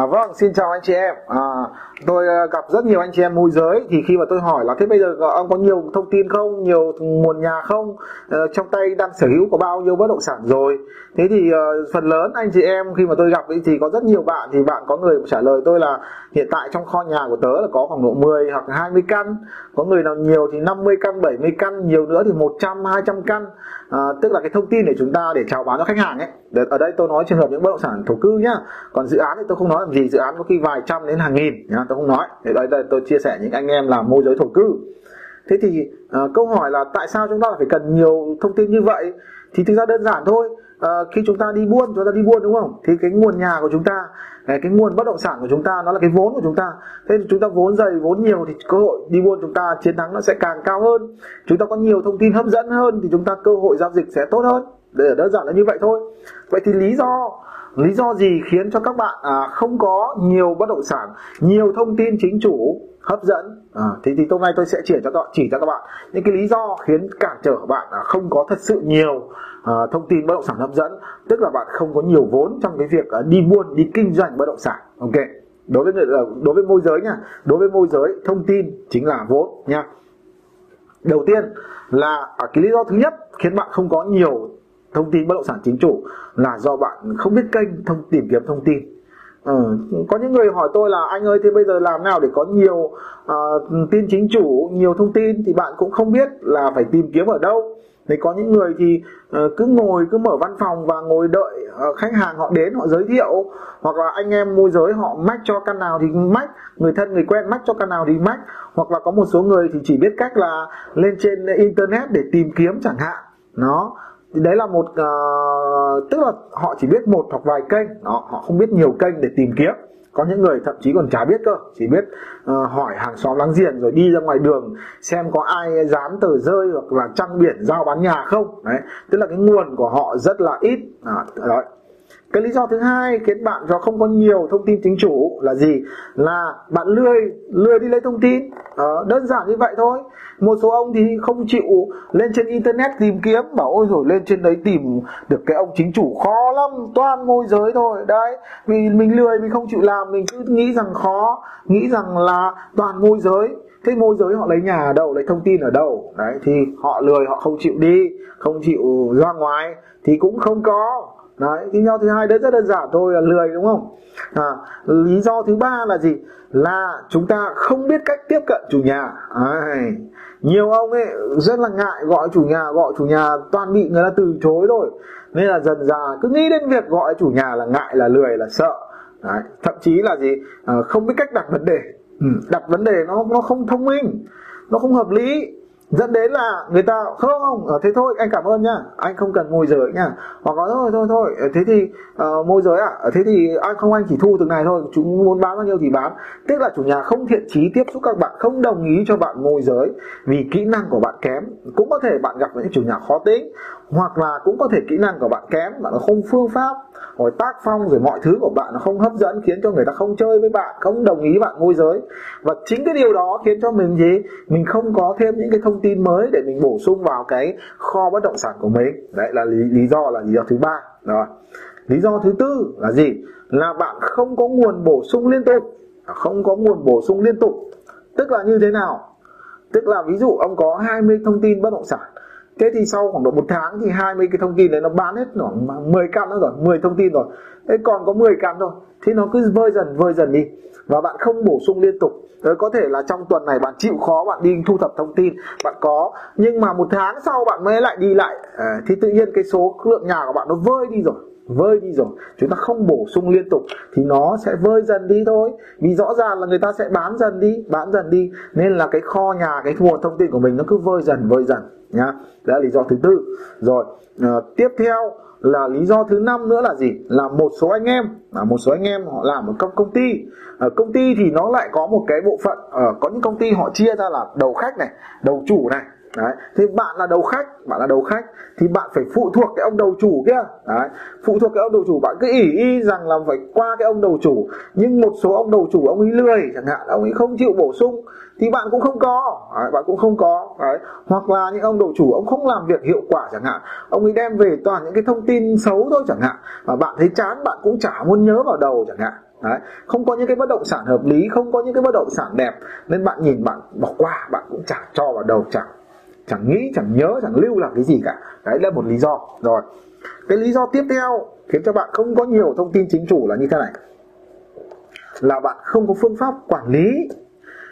À, vâng, xin chào anh chị em. À, tôi ờ, gặp rất nhiều anh chị em môi giới thì khi mà tôi hỏi là thế bây giờ ông có nhiều thông tin không, nhiều nguồn nhà không, à, trong tay đang sở hữu có bao nhiêu bất động sản rồi. Thế thì à, phần lớn anh chị em khi mà tôi gặp thì có rất nhiều bạn thì bạn có người trả lời tôi là hiện tại trong kho nhà của tớ là có khoảng độ 10 hoặc 20 căn, có người nào nhiều thì 50 căn, 70 căn, nhiều nữa thì 100, 200 căn. À, tức là cái thông tin để chúng ta để chào bán cho khách hàng ấy. Ở đây tôi nói trường hợp những bất động sản thổ cư nhá. Còn dự án thì tôi không nói làm gì dự án có khi vài trăm đến hàng nghìn nhá tôi không nói. Thì đây, đây tôi chia sẻ những anh em làm môi giới thổ cư. Thế thì à, câu hỏi là tại sao chúng ta phải cần nhiều thông tin như vậy? Thì thực ra đơn giản thôi. À, khi chúng ta đi buôn chúng ta đi buôn đúng không? Thì cái nguồn nhà của chúng ta cái nguồn bất động sản của chúng ta nó là cái vốn của chúng ta. Thế thì chúng ta vốn dày vốn nhiều thì cơ hội đi buôn chúng ta chiến thắng nó sẽ càng cao hơn. Chúng ta có nhiều thông tin hấp dẫn hơn thì chúng ta cơ hội giao dịch sẽ tốt hơn để đơn giản là như vậy thôi. Vậy thì lý do lý do gì khiến cho các bạn à, không có nhiều bất động sản nhiều thông tin chính chủ hấp dẫn? À, thì thì hôm nay tôi sẽ chỉ cho các bạn chỉ cho các bạn những cái lý do khiến cản trở bạn à, không có thật sự nhiều à, thông tin bất động sản hấp dẫn. Tức là bạn không có nhiều vốn trong cái việc à, đi buôn đi kinh doanh bất động sản. Ok. Đối với à, đối với môi giới nha. Đối với môi giới thông tin chính là vốn nha. Đầu tiên là à, cái lý do thứ nhất khiến bạn không có nhiều thông tin bất động sản chính chủ là do bạn không biết kênh thông tìm kiếm thông tin. Ừ. có những người hỏi tôi là anh ơi thế bây giờ làm nào để có nhiều uh, tin chính chủ nhiều thông tin? Thì bạn cũng không biết là phải tìm kiếm ở đâu. Thì có những người thì uh, cứ ngồi cứ mở văn phòng và ngồi đợi uh, khách hàng họ đến họ giới thiệu. Hoặc là anh em môi giới họ mách cho căn nào thì mách người thân người quen mách cho căn nào thì mách. Hoặc là có một số người thì chỉ biết cách là lên trên internet để tìm kiếm chẳng hạn. Nó thì đấy là một uh, tức là họ chỉ biết một hoặc vài kênh. Đó họ không biết nhiều kênh để tìm kiếm. Có những người thậm chí còn chả biết cơ. Chỉ biết uh, hỏi hàng xóm láng giềng rồi đi ra ngoài đường xem có ai dán tờ rơi hoặc là trăng biển giao bán nhà không. Đấy tức là cái nguồn của họ rất là ít. À, đó cái lý do thứ hai khiến bạn cho không có nhiều thông tin chính chủ là gì? Là bạn lười lười đi lấy thông tin. Ờ, đơn giản như vậy thôi. Một số ông thì không chịu lên trên internet tìm kiếm bảo ôi rồi lên trên đấy tìm được cái ông chính chủ khó lắm toàn môi giới thôi. Đấy vì mình lười mình không chịu làm mình cứ nghĩ rằng khó nghĩ rằng là toàn môi giới. Thế môi giới họ lấy nhà ở đâu lấy thông tin ở đâu? Đấy thì họ lười họ không chịu đi không chịu ra ngoài thì cũng không có đấy lý do thứ hai đấy rất đơn giản thôi là lười đúng không? À, lý do thứ ba là gì? Là chúng ta không biết cách tiếp cận chủ nhà. Đấy. nhiều ông ấy rất là ngại gọi chủ nhà gọi chủ nhà toàn bị người ta từ chối rồi, nên là dần dà cứ nghĩ đến việc gọi chủ nhà là ngại là lười là sợ. Đấy. thậm chí là gì? À, không biết cách đặt vấn đề. Ừ, đặt vấn đề nó nó không thông minh nó không hợp lý dẫn đến là người ta không không ở ờ, thế thôi anh cảm ơn nhá anh không cần môi giới nhá. Hoặc có thôi thôi thôi ờ, thế thì uh, môi giới à thế thì anh không anh chỉ thu từng này thôi chúng muốn bán bao nhiêu thì bán. Tức là chủ nhà không thiện trí tiếp xúc các bạn không đồng ý cho bạn môi giới vì kỹ năng của bạn kém. Cũng có thể bạn gặp những chủ nhà khó tính hoặc là cũng có thể kỹ năng của bạn kém bạn không phương pháp rồi tác phong rồi mọi thứ của bạn nó không hấp dẫn khiến cho người ta không chơi với bạn không đồng ý bạn môi giới. Và chính cái điều đó khiến cho mình gì? Mình không có thêm những cái thông tin mới để mình bổ sung vào cái kho bất động sản của mình. Đấy là lý, lý do là lý do thứ ba. Rồi lý do thứ tư là gì? Là bạn không có nguồn bổ sung liên tục. À, không có nguồn bổ sung liên tục. Tức là như thế nào? Tức là ví dụ ông có 20 thông tin bất động sản thế thì sau khoảng độ một tháng thì 20 cái thông tin đấy nó bán hết khoảng 10 căn nữa rồi 10 thông tin rồi. Thế còn có 10 căn thôi thì nó cứ vơi dần vơi dần đi. Và bạn không bổ sung liên tục. Đấy, có thể là trong tuần này bạn chịu khó bạn đi thu thập thông tin bạn có. Nhưng mà một tháng sau bạn mới lại đi lại. Ờ, thì tự nhiên cái số lượng nhà của bạn nó vơi đi rồi vơi đi rồi. Chúng ta không bổ sung liên tục thì nó sẽ vơi dần đi thôi. Vì rõ ràng là người ta sẽ bán dần đi bán dần đi. Nên là cái kho nhà cái nguồn thông tin của mình nó cứ vơi dần vơi dần nhá. Đó là lý do thứ tư. Rồi à, tiếp theo là lý do thứ năm nữa là gì? Là một số anh em là một số anh em họ làm ở công công ty. Ở công ty thì nó lại có một cái bộ phận ở có những công ty họ chia ra là đầu khách này đầu chủ này Đấy. Thì bạn là đầu khách, bạn là đầu khách thì bạn phải phụ thuộc cái ông đầu chủ kia. Đấy. Phụ thuộc cái ông đầu chủ bạn cứ ỉ y rằng là phải qua cái ông đầu chủ, nhưng một số ông đầu chủ ông ấy lười chẳng hạn, ông ấy không chịu bổ sung thì bạn cũng không có, Đấy. bạn cũng không có. Đấy. Hoặc là những ông đầu chủ ông không làm việc hiệu quả chẳng hạn, ông ấy đem về toàn những cái thông tin xấu thôi chẳng hạn và bạn thấy chán bạn cũng chả muốn nhớ vào đầu chẳng hạn Đấy. không có những cái bất động sản hợp lý không có những cái bất động sản đẹp nên bạn nhìn bạn bỏ qua bạn cũng chả cho vào đầu chẳng chẳng nghĩ chẳng nhớ chẳng lưu làm cái gì cả. Đấy là một lý do. Rồi cái lý do tiếp theo khiến cho bạn không có nhiều thông tin chính chủ là như thế này. Là bạn không có phương pháp quản lý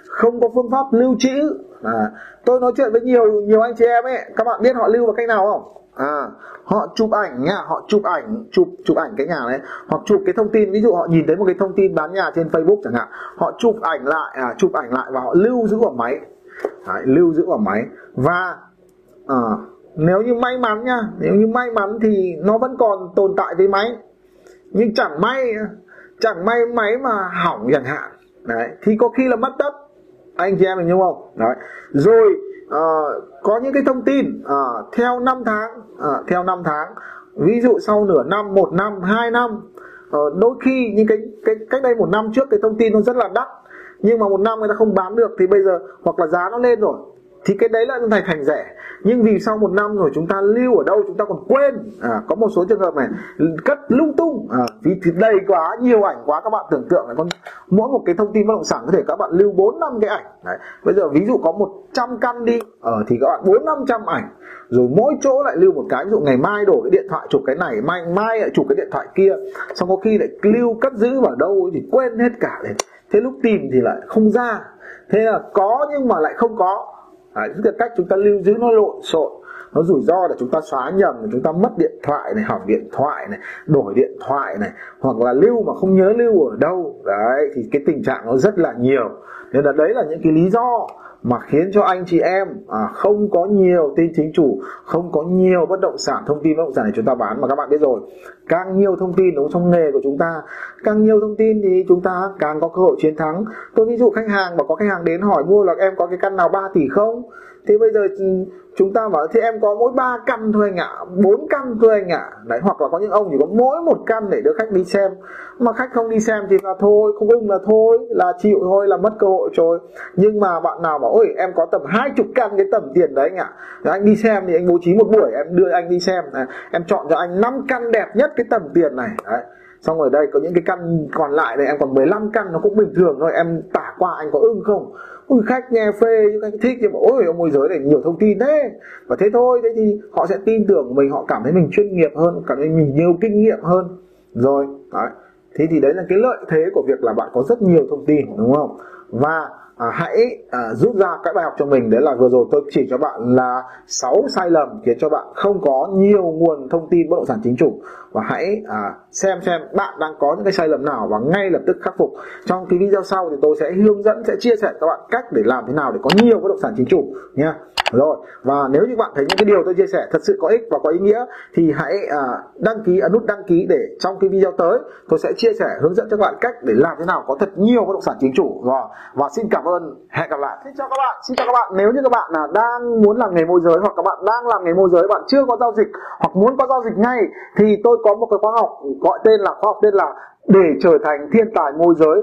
không có phương pháp lưu trữ. À, tôi nói chuyện với nhiều nhiều anh chị em ấy các bạn biết họ lưu bằng cách nào không? À, họ chụp ảnh nha họ chụp ảnh chụp chụp ảnh cái nhà đấy. Hoặc chụp cái thông tin ví dụ họ nhìn thấy một cái thông tin bán nhà trên Facebook chẳng hạn. Họ chụp ảnh lại à, chụp ảnh lại và họ lưu giữ ở máy đấy, lưu giữ vào máy. Và à, nếu như may mắn nha nếu như may mắn thì nó vẫn còn tồn tại với máy. Nhưng chẳng may chẳng may máy mà hỏng chẳng hạn. Đấy thì có khi là mất tất anh chị em mình đúng không? Đấy. Rồi à, có những cái thông tin à, theo năm tháng à, theo năm tháng ví dụ sau nửa năm một năm hai năm à, đôi khi những cái cái cách đây một năm trước cái thông tin nó rất là đắt nhưng mà một năm người ta không bán được thì bây giờ hoặc là giá nó lên rồi thì cái đấy là thành thành rẻ. Nhưng vì sau một năm rồi chúng ta lưu ở đâu chúng ta còn quên. À, có một số trường hợp này cất lung tung. À, vì thì đầy quá nhiều ảnh quá các bạn tưởng tượng là con mỗi một cái thông tin bất động sản có thể các bạn lưu bốn năm cái ảnh. Đấy. bây giờ ví dụ có 100 căn đi ở à, thì các bạn bốn năm trăm ảnh. Rồi mỗi chỗ lại lưu một cái ví dụ ngày mai đổi cái điện thoại chụp cái này mai mai lại chụp cái điện thoại kia. Xong có khi lại lưu cất giữ vào đâu thì quên hết cả đấy thế lúc tìm thì lại không ra. Thế là có nhưng mà lại không có. Đấy, tức là cách chúng ta lưu giữ nó lộn xộn nó rủi ro là chúng ta xóa nhầm chúng ta mất điện thoại này hỏng điện thoại này đổi điện thoại này hoặc là lưu mà không nhớ lưu ở đâu. Đấy thì cái tình trạng nó rất là nhiều. Nên là đấy là những cái lý do mà khiến cho anh chị em à, không có nhiều tin chính chủ không có nhiều bất động sản thông tin bất động sản để chúng ta bán. Mà các bạn biết rồi càng nhiều thông tin đúng trong nghề của chúng ta càng nhiều thông tin thì chúng ta càng có cơ hội chiến thắng. Tôi ví dụ khách hàng mà có khách hàng đến hỏi mua là em có cái căn nào 3 tỷ không? Thế bây giờ chúng ta bảo thì em có mỗi ba căn thôi anh ạ, bốn căn thôi anh ạ. Đấy, hoặc là có những ông chỉ có mỗi một căn để đưa khách đi xem. Mà khách không đi xem thì là thôi, không ưng là thôi, là chịu thôi, là mất cơ hội rồi. Nhưng mà bạn nào bảo, ôi, em có tầm hai chục căn cái tầm tiền đấy anh ạ. Rồi anh đi xem thì anh bố trí một buổi, em đưa anh đi xem. Này. em chọn cho anh năm căn đẹp nhất cái tầm tiền này. Đấy xong rồi đây, có những cái căn còn lại này, em còn 15 căn nó cũng bình thường thôi. Em tả qua anh có ưng không? Ui, khách nghe phê những khách thích nhưng mà ôi, ông môi giới này nhiều thông tin thế. Và thế thôi, thế thì họ sẽ tin tưởng mình, họ cảm thấy mình chuyên nghiệp hơn, cảm thấy mình nhiều kinh nghiệm hơn. Rồi, đấy. Thế thì đấy là cái lợi thế của việc là bạn có rất nhiều thông tin, đúng không? Và à, hãy à, rút ra cái bài học cho mình. Đấy là vừa rồi tôi chỉ cho bạn là 6 sai lầm khiến cho bạn không có nhiều nguồn thông tin bất động sản chính chủ. Và hãy à, xem xem bạn đang có những cái sai lầm nào và ngay lập tức khắc phục. Trong cái video sau thì tôi sẽ hướng dẫn sẽ chia sẻ các bạn cách để làm thế nào để có nhiều bất động sản chính chủ nha rồi và nếu như bạn thấy những cái điều tôi chia sẻ thật sự có ích và có ý nghĩa thì hãy à, đăng ký ấn nút đăng ký để trong cái video tới tôi sẽ chia sẻ hướng dẫn cho các bạn cách để làm thế nào có thật nhiều bất động sản chính chủ. Rồi và xin cảm ơn Vâng. hẹn gặp lại. Xin chào các bạn. Xin chào các bạn. Nếu như các bạn là đang muốn làm nghề môi giới hoặc các bạn đang làm nghề môi giới, bạn chưa có giao dịch hoặc muốn có giao dịch ngay, thì tôi có một cái khóa học gọi tên là, khóa học tên là để trở thành thiên tài môi giới